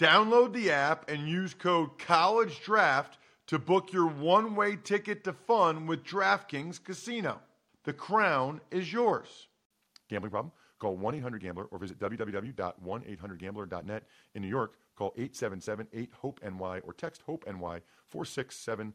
Download the app and use code College Draft to book your one way ticket to fun with DraftKings Casino. The crown is yours. Gambling problem? Call 1 800 Gambler or visit www.1800Gambler.net. In New York, call 877 8 HOPE NY or text HOPE NY 467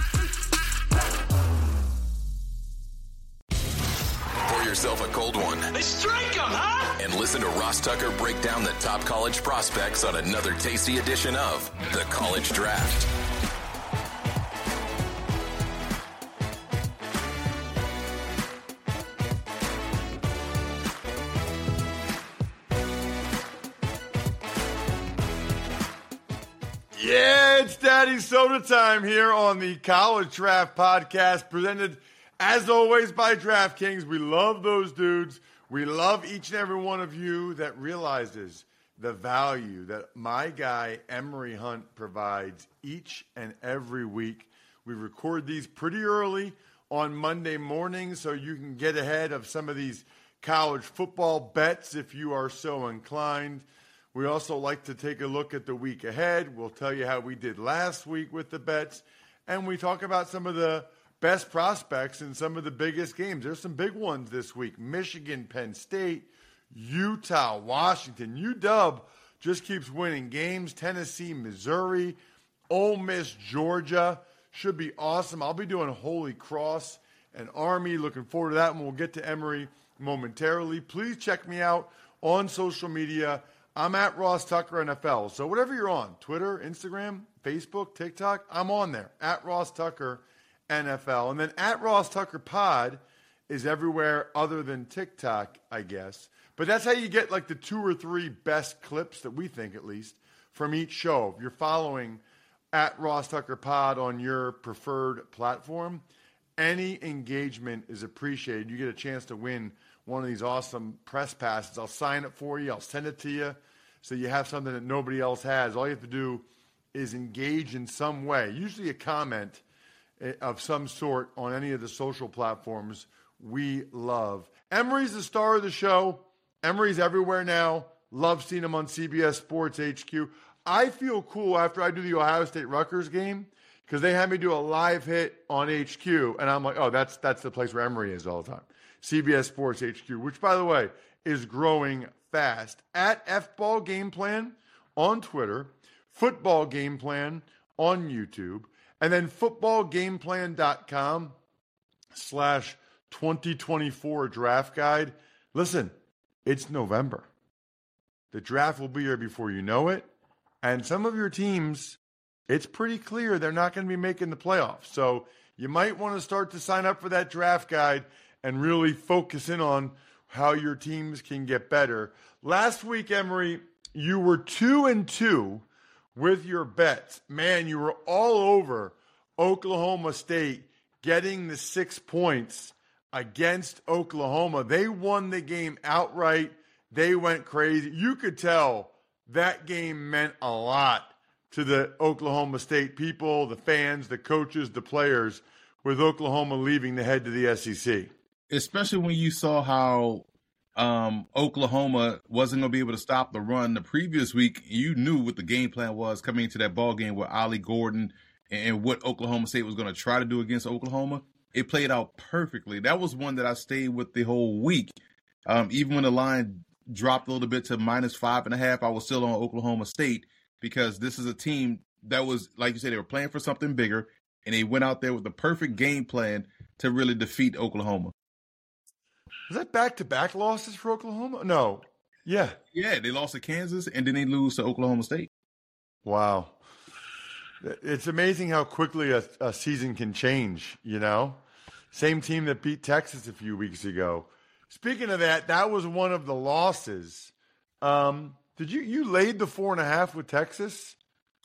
Yourself a cold one. They strike 'em, huh? And listen to Ross Tucker break down the top college prospects on another tasty edition of The College Draft. Yeah, it's Daddy Soda time here on the College Draft Podcast, presented as always by DraftKings. We love those dudes. We love each and every one of you that realizes the value that my guy Emory Hunt provides each and every week. We record these pretty early on Monday morning so you can get ahead of some of these college football bets if you are so inclined. We also like to take a look at the week ahead. We'll tell you how we did last week with the bets, and we talk about some of the best prospects in some of the biggest games. There's some big ones this week Michigan, Penn State, Utah, Washington. UW just keeps winning games. Tennessee, Missouri, Ole Miss, Georgia. Should be awesome. I'll be doing Holy Cross and Army. Looking forward to that, and we'll get to Emory momentarily. Please check me out on social media. I'm at Ross Tucker NFL. So whatever you're on, Twitter, Instagram, Facebook, TikTok, I'm on there at Ross Tucker NFL. And then at Ross Tucker Pod is everywhere other than TikTok, I guess. But that's how you get like the two or three best clips that we think, at least, from each show. If you're following at Ross Tucker Pod on your preferred platform, any engagement is appreciated. You get a chance to win one of these awesome press passes. I'll sign it for you. I'll send it to you so you have something that nobody else has. All you have to do is engage in some way, usually a comment Eh, of some sort on any of the social platforms we love. Emory's the star of the show. Emory's everywhere now. Love seeing him on CBS Sports HQ. I feel cool after I do the Ohio State Rutgers game because they had me do a live hit on HQ, and I'm like, oh, that's that's the place where Emory is all the time. CBS Sports HQ, which by the way is growing fast. At FBall Game Plan on Twitter, Football Game Plan on YouTube, and then footballgameplan.com slash 2024 draft guide. Listen, it's November. The draft will be here before you know it. And some of your teams, it's pretty clear they're not going to be making the playoffs. So you might want to start to sign up for that draft guide and really focus in on how your teams can get better. Last week, Emory, you were two and two with your bets. Man, you were all over Oklahoma State getting the six points against Oklahoma. They won the game outright. They went crazy. You could tell that game meant a lot to the Oklahoma State people, the fans, the coaches, the players, with Oklahoma leaving the head to the SEC especially when you saw how um, Oklahoma wasn't going to be able to stop the run the previous week. You knew what the game plan was coming into that ball game with Ollie Gordon and what Oklahoma State was going to try to do against Oklahoma. It played out perfectly. That was one that I stayed with the whole week. Um, even when the line dropped a little bit to minus five and a half, I was still on Oklahoma State because this is a team that was, like you said, they were playing for something bigger. and they went out there with the perfect game plan to really defeat Oklahoma. Was that back to back losses for Oklahoma? No. Yeah. Yeah, they lost to Kansas and then they lose to Oklahoma State. Wow. It's amazing how quickly a, a season can change, you know? Same team that beat Texas a few weeks ago. Speaking of that, that was one of the losses. Um, did you you laid the four and a half with Texas?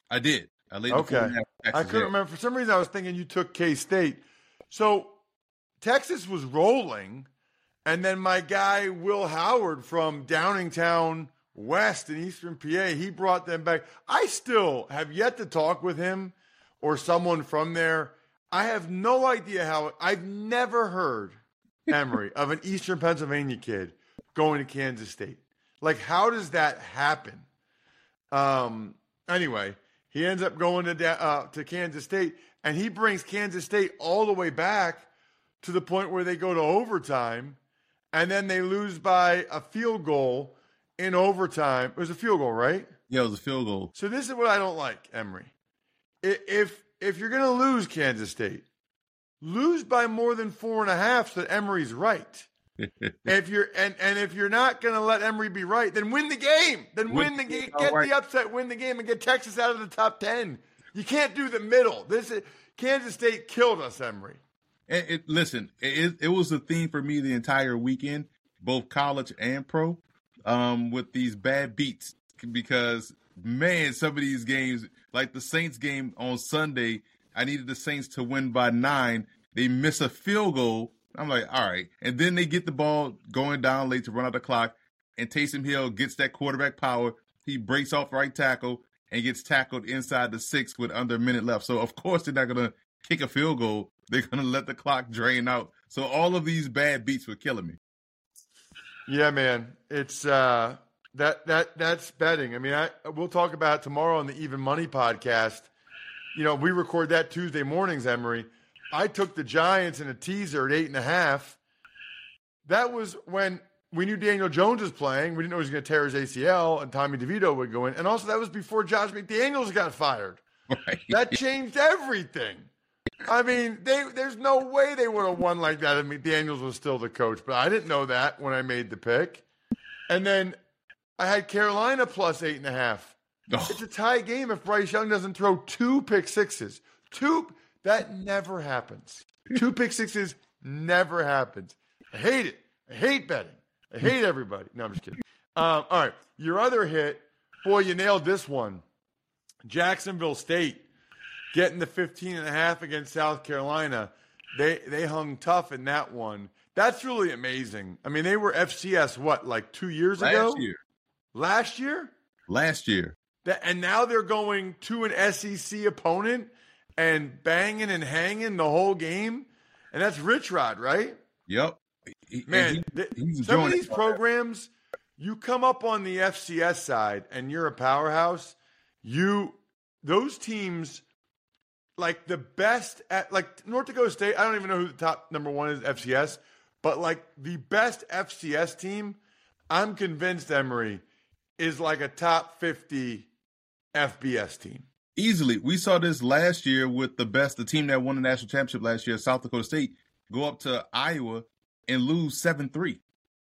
I did. I laid okay. the four and a half. Texas, I couldn't yeah. remember. For some reason, I was thinking you took K State. So Texas was rolling, and then my guy Will Howard from Downingtown West in Eastern PA, he brought them back. I still have yet to talk with him or someone from there. I have no idea how. I've never heard Emory of an Eastern Pennsylvania kid going to Kansas State. Like, how does that happen? Um. Anyway, he ends up going to uh, to Kansas State, and he brings Kansas State all the way back to the point where they go to overtime, and then they lose by a field goal in overtime. It was a field goal, right? Yeah, it was a field goal. So this is what I don't like, Emory. If if you're going to lose Kansas State, lose by more than four and a half, so that Emory's right. if you're and and if you're not going to let Emory be right, then win the game. Then win, Win the game. Get right. the upset. Win the game and get Texas out of the top ten. You can't do the middle. This is Kansas State killed us, Emory. It, it, listen, it, it was a theme for me the entire weekend, both college and pro, um, with these bad beats. Because man, some of these games, like the Saints game on Sunday, I needed the Saints to win by nine. They miss a field goal. I'm like, all right, and then they get the ball going down late to run out the clock, and Taysom Hill gets that quarterback power. He breaks off right tackle and gets tackled inside the six with under a minute left. So of course they're not gonna kick a field goal. They're gonna let the clock drain out. So all of these bad beats were killing me. Yeah, man. It's uh that that that's betting. I mean, I we'll talk about tomorrow on the Even Money podcast. You know, we record that Tuesday mornings, Emory. I took the Giants in a teaser at eight and a half. That was when we knew Daniel Jones was playing. We didn't know he was going to tear his ACL, and Tommy DeVito would go in. And also, that was before Josh McDaniels got fired. Right. That changed everything. I mean, they there's no way they would have won like that if McDaniels was still the coach. But I didn't know that when I made the pick. And then I had Carolina plus eight and a half. Oh, It's a tie game if Bryce Young doesn't throw two pick sixes. Two that never happens. Two pick sixes never happens. I hate it. I hate betting. I hate everybody. No, I'm just kidding. Um, all right, your other hit, boy, you nailed this one. Jacksonville State getting the 15 and a half against South Carolina. They they hung tough in that one. That's really amazing. I mean, they were FCS what like two years ago? last year. Last year? Last year. That, and now they're going to an SEC opponent and banging and hanging the whole game. And that's Rich Rod, right? Yep. He- Man, he- some of these it. programs, you come up on the FCS side and you're a powerhouse. You those teams, like the best at like North Dakota State. I don't even know who the top number one is FCS, but like the best FCS team, I'm convinced Emory is like a top fifty FBS team. easily. We saw this last year with the best, the team that won the national championship last year, South Dakota State, go up to Iowa and lose 7 3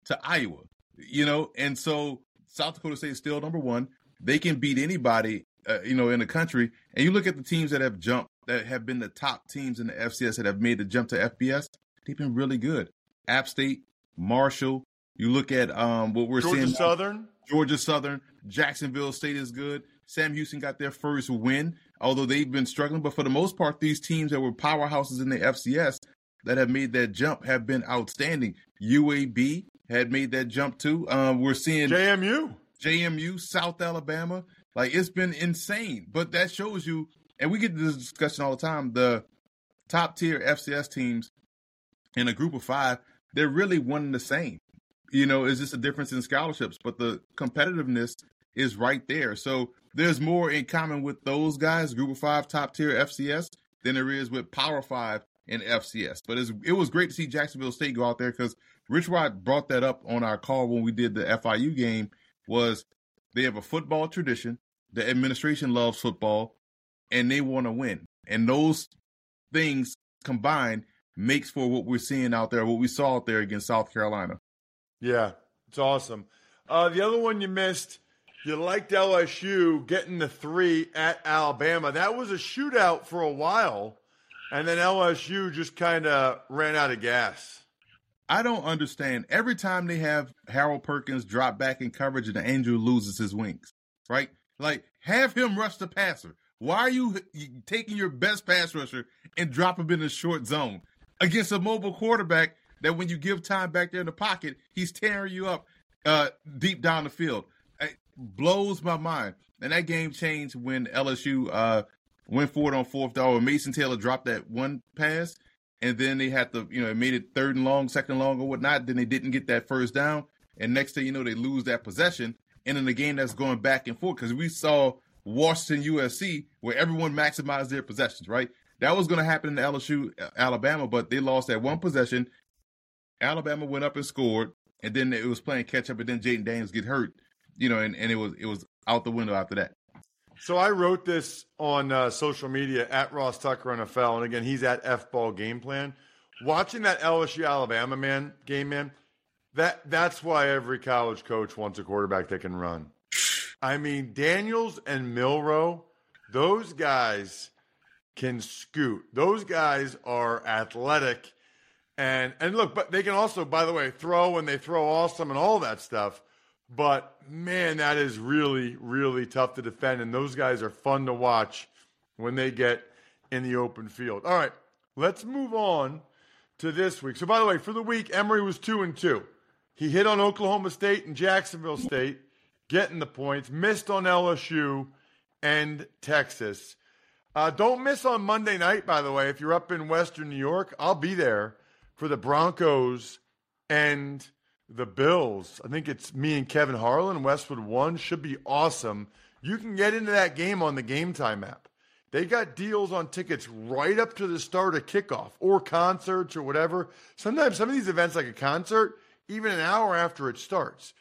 to Iowa. You know, and so South Dakota State is still number one. They can beat anybody, uh, you know, in the country. And you look at the teams that have jumped, that have been the top teams in the FCS that have made the jump to FBS, they've been really good. App State, Marshall. You look at um, what we're Georgia seeing. Georgia Southern. Georgia Southern, Jacksonville State is good. Sam Houston got their first win, although they've been struggling. But for the most part, these teams that were powerhouses in the FCS that have made that jump have been outstanding. UAB had made that jump too. Um, we're seeing JMU. JMU, South Alabama. Like it's been insane. But that shows you, and we get this discussion all the time. The top tier FCS teams in a group of five, they're really one and the same. You know, it's just a difference in scholarships, but the competitiveness is right there. So there's more in common with those guys, group of five, top tier FCS, than there is with Power Five and FCS. But it was great to see Jacksonville State go out there because Rich Rod brought that up on our call when we did the FIU game. Was they have a football tradition, the administration loves football, and they want to win. And those things combined makes for what we're seeing out there, what we saw out there against South Carolina. Yeah, it's awesome. Uh, the other one you missed, you liked LSU getting the three at Alabama. That was a shootout for a while, and then LSU just kind of ran out of gas. I don't understand. Every time they have Harold Perkins drop back in coverage and the angel loses his wings, right? Like, have him rush the passer. Why are you taking your best pass rusher and drop him in the short zone against a mobile quarterback that when you give time back there in the pocket, he's tearing you up uh, deep down the field? It blows my mind. And that game changed when LSU uh, went forward on fourth down. Mason Taylor dropped that one pass and then they had to, you know, it made it third and long, second long, or whatnot. Then they didn't get that first down, and next thing you know, they lose that possession. And in the game that's going back and forth, because we saw Washington USC where everyone maximized their possessions, right? That was going to happen in LSU uh, Alabama, but they lost that one possession. Alabama went up and scored, and then it was playing catch up, and then Jayden Daniels get hurt, you know, and, and it was it was out the window after that. So I wrote this on uh, social media at Ross Tucker NFL, and again, he's at F Ball Game Plan. Watching that LSU Alabama man game, man, that that's why every college coach wants a quarterback that can run. I mean, Daniels and Milroe, those guys can scoot. Those guys are athletic, and and look, but they can also, by the way, throw and they throw awesome and all that stuff. But man, that is really, really tough to defend. And those guys are fun to watch when they get in the open field. All right, let's move on to this week. So, by the way, for the week, Emory was two and two. He hit on Oklahoma State and Jacksonville State, getting the points. Missed on LSU and Texas. Uh, don't miss on Monday night, by the way. If you're up in Western New York, I'll be there for the Broncos and the Bills. I think it's me and Kevin Harlan. Westwood one should be awesome. You can get into that game on the Game Time app. They got deals on tickets right up to the start of kickoff or concerts or whatever. Sometimes some of these events, like a concert, even an hour after it starts.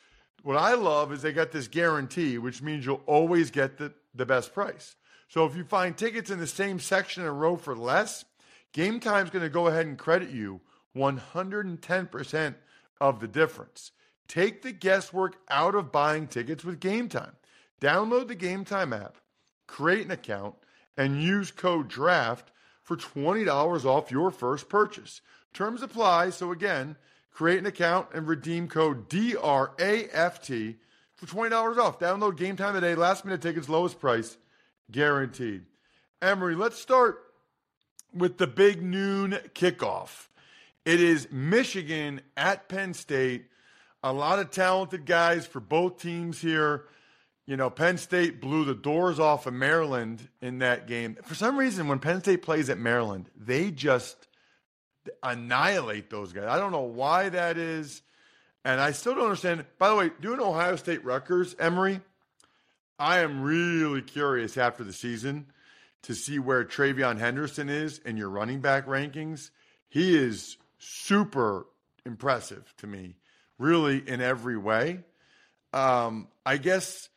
What I love is they got this guarantee, which means you'll always get the, the best price. So if you find tickets in the same section and row for less, Game Time's going to go ahead and credit you 110% of the difference. Take the guesswork out of buying tickets with Game Time. Download the Game Time app, create an account, and use code DRAFT for $20 off your first purchase. Terms apply. So again, create an account and redeem code DRAFT for $20 off. Download Game Time today. Last minute tickets, lowest price, guaranteed. Emory, let's start with the big noon kickoff. It is Michigan at Penn State. A lot of talented guys for both teams here. You know, Penn State blew the doors off of Maryland in that game. For some reason, when Penn State plays at Maryland, they just annihilate those guys. I don't know why that is. And I still don't understand. By the way, doing Ohio State Rutgers, Emory, I am really curious after the season to see where TreVeyon Henderson is in your running back rankings. He is super impressive to me, really in every way. Um, I guess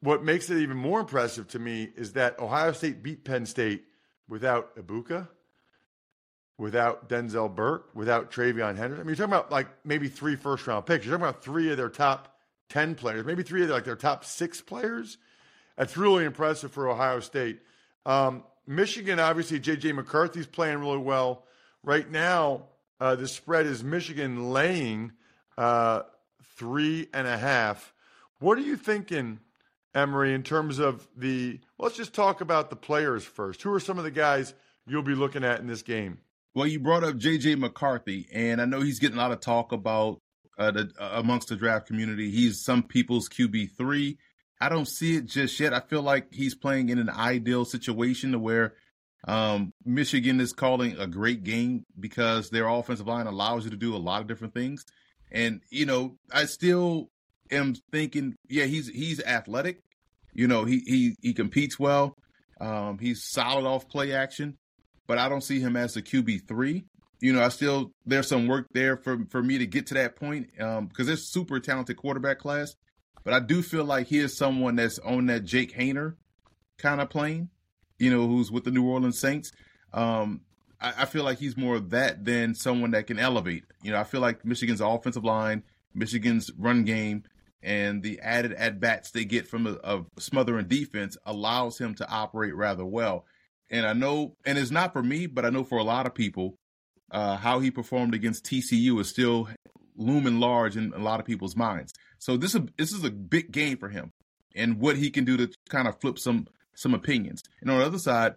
what makes it even more impressive to me is that Ohio State beat Penn State without Egbuka, without Denzel Burke, without TreVeyon Henderson. I mean, you're talking about like maybe three first round picks. You're talking about three of their top 10 players, maybe three of their, like their top six players. That's really impressive for Ohio State. Um, Michigan, obviously, J.J. McCarthy's playing really well. Right now, uh, the spread is Michigan laying uh, three and a half. What are you thinking, Emory, in terms of the? Let's just talk about the players first. Who are some of the guys you'll be looking at in this game? Well, you brought up J.J. McCarthy, and I know he's getting a lot of talk about uh, the, uh, amongst the draft community. He's some people's QB three. I don't see it just yet. I feel like he's playing in an ideal situation to where um, Michigan is calling a great game because their offensive line allows you to do a lot of different things. And, you know, I still am thinking, yeah, he's he's athletic. You know, he he he competes well. Um, he's solid off play action, but I don't see him as a QB three. You know, I still there's some work there for for me to get to that point um, because there's super talented quarterback class. But I do feel like he is someone that's on that Jake Haener kind of plane you know, who's with the New Orleans Saints. Um, I, I feel like he's more of that than someone that can elevate. You know, I feel like Michigan's offensive line, Michigan's run game, and the added at bats they get from a, a smothering defense allows him to operate rather well. And I know, and it's not for me, but I know for a lot of people, uh, how he performed against TCU is still looming large in a lot of people's minds. So this is this is a big game for him, and what he can do to kind of flip some some opinions. And on the other side,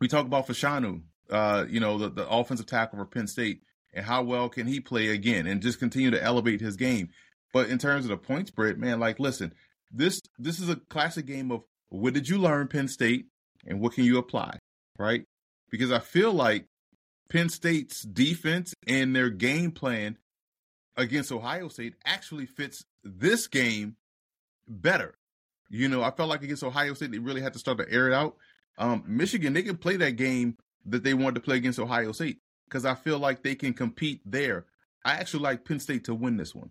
we talk about Fashanu, uh, you know, the, the offensive tackle for Penn State, and how well can he play again and just continue to elevate his game. But in terms of the point spread, man, like listen, this this is a classic game of what did you learn, Penn State, and what can you apply, right? Because I feel like Penn State's defense and their game plan against Ohio State actually fits this game better. You know, I felt like against Ohio State, they really had to start to air it out. Um, Michigan, they can play that game that they wanted to play against Ohio State because I feel like they can compete there. I actually like Penn State to win this one.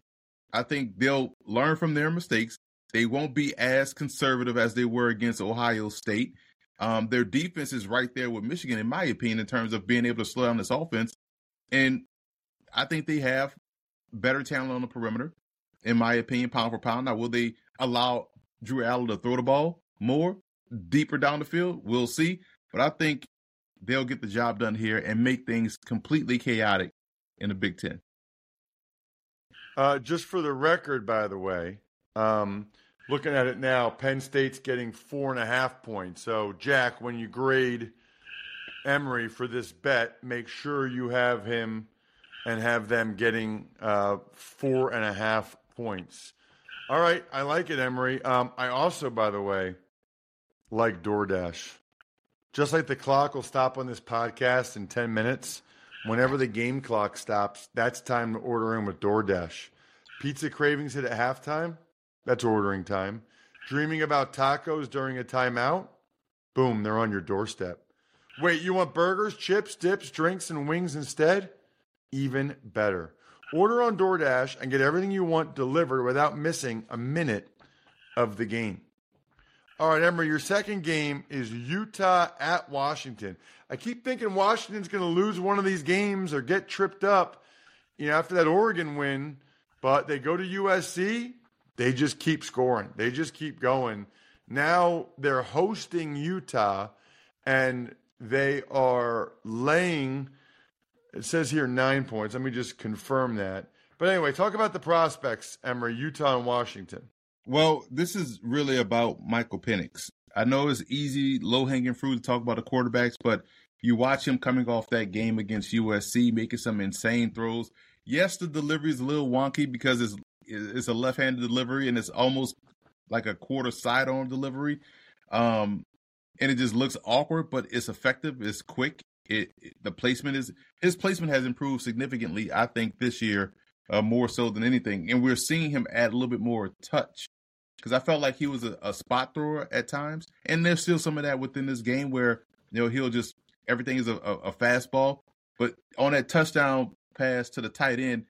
I think they'll learn from their mistakes. They won't be as conservative as they were against Ohio State. Um, their defense is right there with Michigan, in my opinion, in terms of being able to slow down this offense. And I think they have better talent on the perimeter, in my opinion, pound for pound. Now, will they allow Drew Allar to throw the ball more deeper down the field? We'll see. But I think they'll get the job done here and make things completely chaotic in the Big Ten. Uh, just for the record, by the way, um, looking at it now, Penn State's getting four and a half points. So, Jack, when you grade Emory for this bet, make sure you have him and have them getting uh, four and a half points. All right, I like it, Emory. Um, I also, by the way, like DoorDash. Just like the clock will stop on this podcast in 10 minutes, whenever the game clock stops, that's time to order in with DoorDash. Pizza cravings hit at halftime, that's ordering time. Dreaming about tacos during a timeout, boom, they're on your doorstep. Wait, you want burgers, chips, dips, drinks, and wings instead? Even better. Order on DoorDash and get everything you want delivered without missing a minute of the game. All right, Emory, your second game is Utah at Washington. I keep thinking Washington's going to lose one of these games or get tripped up, you know, after that Oregon win, but they go to USC, they just keep scoring. They just keep going. Now they're hosting Utah and they are laying it says here 9 points. Let me just confirm that. But anyway, talk about the prospects, Emory, Utah and Washington. Well, this is really about Michael Penix. I know it's easy, low hanging fruit to talk about the quarterbacks, but you watch him coming off that game against USC, making some insane throws. Yes, the delivery is a little wonky because it's it's a left handed delivery and it's almost like a quarter sidearm delivery. Um, and it just looks awkward, but it's effective. It's quick. It, it, the placement is his placement has improved significantly. I think this year uh, more so than anything, and we're seeing him add a little bit more touch because I felt like he was a, a, spot thrower at times, and there's still some of that within this game where you know he'll just everything is a, a, a fastball, but on that touchdown pass to the tight end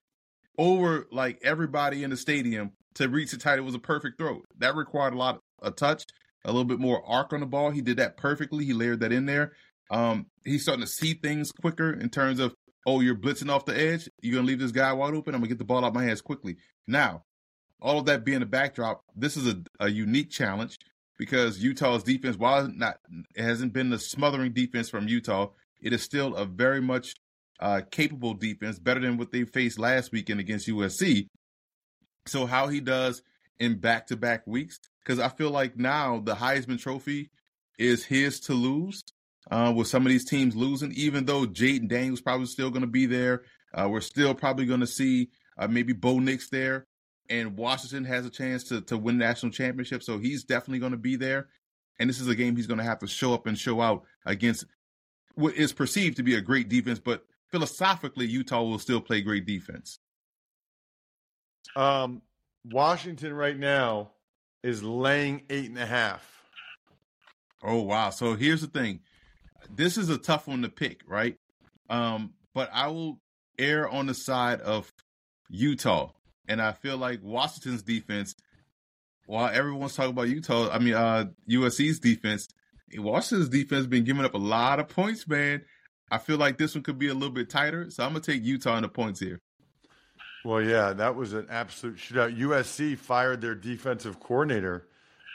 over like everybody in the stadium to reach the tight, it was a perfect throw. That required a lot of touch, a little bit more arc on the ball. He did that perfectly. He layered that in there. Um, he's starting to see things quicker in terms of oh, you're blitzing off the edge. You're gonna leave this guy wide open. I'm gonna get the ball out my hands quickly. Now, all of that being a backdrop, this is a, a unique challenge because Utah's defense, while not it hasn't been the smothering defense from Utah, it is still a very much uh, capable defense, better than what they faced last weekend against USC. So how he does in back to back weeks, because I feel like now the Heisman Trophy is his to lose. Uh, with some of these teams losing, even though Jayden Daniels probably still going to be there, uh, we're still probably going to see uh, maybe Bo Nix there and Washington has a chance to to win national championship, so he's definitely going to be there. And this is a game he's going to have to show up and show out against what is perceived to be a great defense, but philosophically, Utah will still play great defense. Um, Washington right now is laying eight and a half. Oh wow! So here's the thing: this is a tough one to pick, right? Um, but I will err on the side of Utah and I feel like Washington's defense, while everyone's talking about Utah, I mean uh USC's defense, Washington's defense been giving up a lot of points, man. I feel like this one could be a little bit tighter, so I'm gonna take Utah in the points here. Well, yeah, that was an absolute shootout. USC fired their defensive coordinator,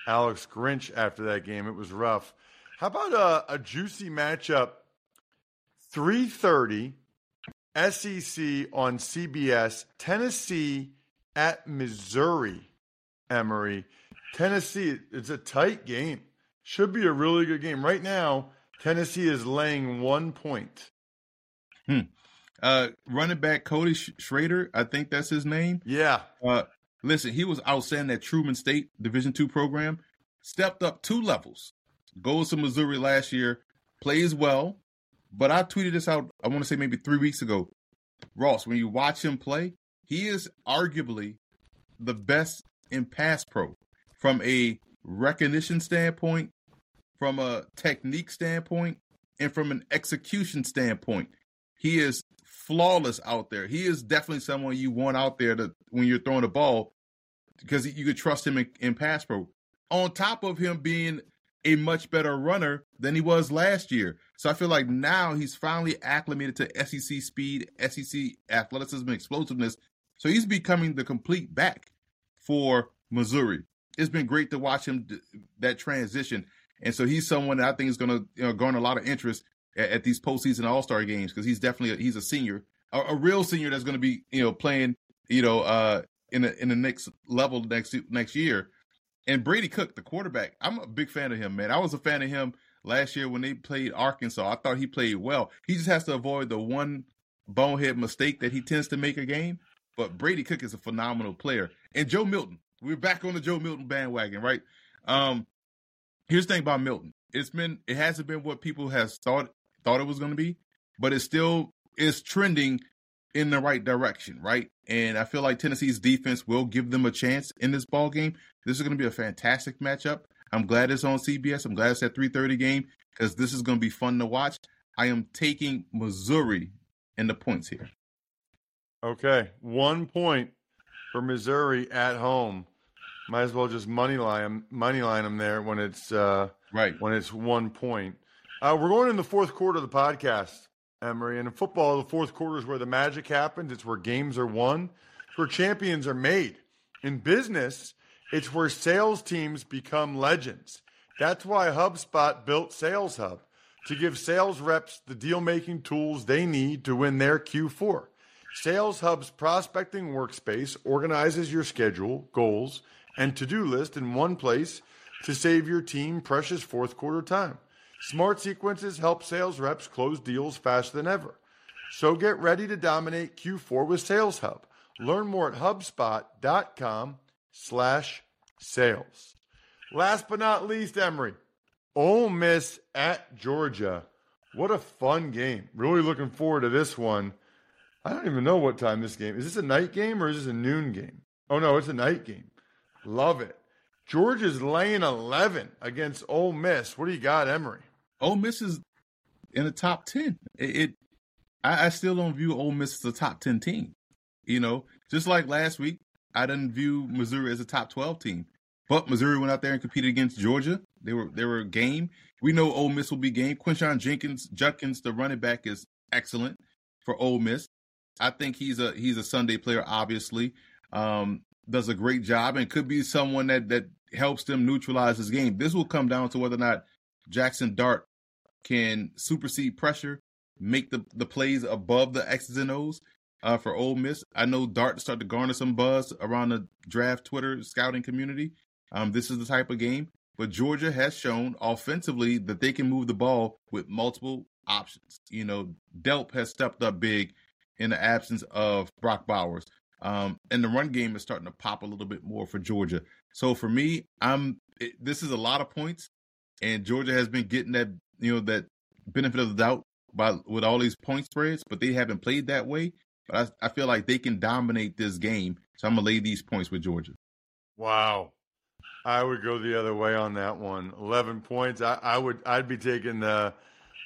Alex Grinch, after that game. It was rough. How about a, a juicy matchup? 330 SEC on CBS, Tennessee at Missouri, Emory. Tennessee, it's a tight game. Should be a really good game. Right now, Tennessee is laying one point. Hmm. Uh, running back Cody Schrader, I think that's his name. Yeah. Uh, listen, he was outstanding at Truman State Division two program. Stepped up two levels. Goes to Missouri last year. Plays well. But I tweeted this out. I want to say maybe three weeks ago. Ross, when you watch him play, he is arguably the best in pass pro from a recognition standpoint, from a technique standpoint, and from an execution standpoint. He is flawless out there. He is definitely someone you want out there to when you're throwing the ball because you could trust him in, in pass pro. On top of him being a much better runner than he was last year. So I feel like now he's finally acclimated to SEC speed, SEC athleticism, explosiveness. So he's becoming the complete back for Missouri. It's been great to watch him d- that transition. And so he's someone that I think is going to you know, garner a lot of interest at, at these postseason All Star games because he's definitely a, he's a senior, a, a, real senior that's going to be you know playing you know uh, in the in the next level next next year. And Brady Cook, the quarterback, I'm a big fan of him, man. I was a fan of him last year when they played Arkansas. I thought he played well. He just has to avoid the one bonehead mistake that he tends to make a game. But Brady Cook is a phenomenal player. And Joe Milton, we're back on the Joe Milton bandwagon, right? Um, here's the thing about Milton. It's been it hasn't been what people has thought thought it was going to be, but it still is trending in the right direction, right? And I feel like Tennessee's defense will give them a chance in this ball game. This is going to be a fantastic matchup. I'm glad it's on CBS. I'm glad it's at 3:30 game because this is going to be fun to watch. I am taking Missouri in the points here. Okay, one point for Missouri at home. Might as well just money line them, money line them there when it's uh, right when it's one point. Uh, we're going in the fourth quarter of the podcast, Emory. And in football, the fourth quarter is where the magic happens. It's where games are won. It's where champions are made. In business, it's where sales teams become legends. That's why HubSpot built Sales Hub to give sales reps the deal making tools they need to win their Q4. Sales Hub's prospecting workspace organizes your schedule, goals, and to do list in one place to save your team precious fourth quarter time. Smart sequences help sales reps close deals faster than ever. So get ready to dominate Q4 with Sales Hub. Learn more at HubSpot.com slash sales. Last but not least, Emory, Ole Miss at Georgia. What a fun game. Really looking forward to this one. I don't even know what time this game is. This a night game or is this a noon game? Oh no, it's a night game. Love it. Georgia's laying 11 against Ole Miss. What do you got, Emory? Ole Miss is in the top 10. It, it I, I, still don't view Ole Miss as a top 10 team. You know, just like last week, I didn't view Missouri as a top 12 team. But Missouri went out there and competed against Georgia. They were they were game. We know Ole Miss will be game. Quinshon Jenkins, Judkins, the running back, is excellent for Ole Miss. I think he's a he's a Sunday player, obviously. Um, does a great job and could be someone that that helps them neutralize this game. This will come down to whether or not Jaxson Dart can supersede pressure, make the, the plays above the X's and O's uh, for Ole Miss. I know Dart started to garner some buzz around the draft Twitter scouting community. Um, this is the type of game, but Georgia has shown offensively that they can move the ball with multiple options. You know, Delp has stepped up big in the absence of Brock Bowers. Um, and the run game is starting to pop a little bit more for Georgia. So for me, I'm it, this is a lot of points, and Georgia has been getting that you know that benefit of the doubt by with all these point spreads, but they haven't played that way. But I, I feel like they can dominate this game, so I'm gonna lay these points with Georgia. Wow, I would go the other way on that one. Eleven points. I, I would. I'd be taking the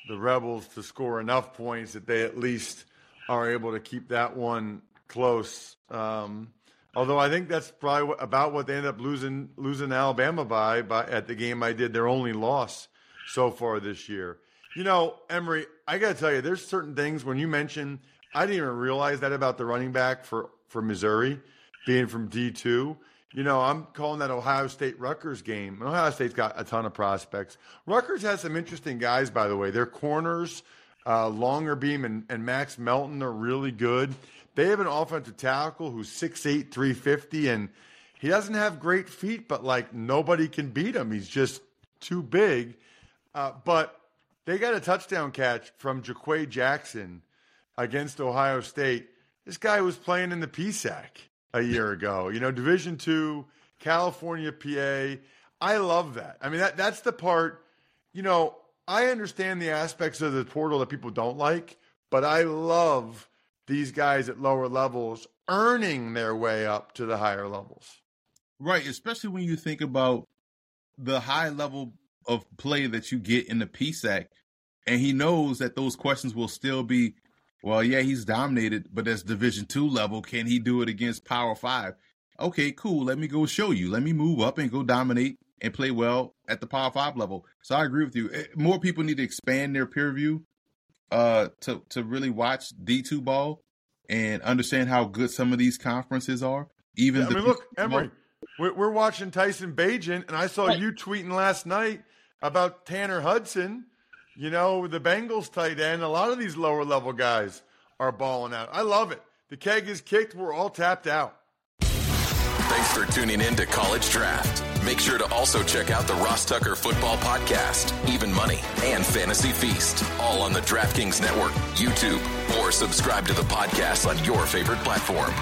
the Rebels to score enough points that they at least are able to keep that one close. Um, although I think that's probably about what they end up losing losing Alabama by, by at the game I did their only loss so far this year. You know, Emory, I got to tell you, there's certain things when you mention, I didn't even realize that about the running back for, for Missouri being from D2. You know, I'm calling that Ohio State Rutgers game. Ohio State's got a ton of prospects. Rutgers has some interesting guys, by the way. Their corners, uh, Longerbeam and, and Max Melton are really good. They have an offensive tackle who's 6'8, 350, and he doesn't have great feet, but like nobody can beat him. He's just too big. Uh, but they got a touchdown catch from JaQuae Jackson against Ohio State. This guy was playing in the PSAC a year ago. You know, Division two, California, PA. I love that. I mean, that that's the part. You know, I understand the aspects of the portal that people don't like, but I love these guys at lower levels earning their way up to the higher levels. Right, especially when you think about the high level of play that you get in the PSAC, and he knows that those questions will still be, well, yeah, he's dominated, but that's Division two level. Can he do it against Power Five? Okay, cool. Let me go show you. Let me move up and go dominate and play well at the Power Five level. So I agree with you. Eh, more people need to expand their peer view uh, to to really watch D two ball and understand how good some of these conferences are. Even yeah, I mean, look, Emory, we're, we're watching Tyson Bagent, and I saw you tweeting last night about Tanner Hudson. You know, the Bengals tight end. A lot of these lower level guys are balling out. I love it. The keg is kicked. We're all tapped out. Thanks for tuning in to College Draft. Make sure to also check out the Ross Tucker Football Podcast, Even Money, and Fantasy Feast, all on the DraftKings Network, YouTube, or subscribe to the podcast on your favorite platform.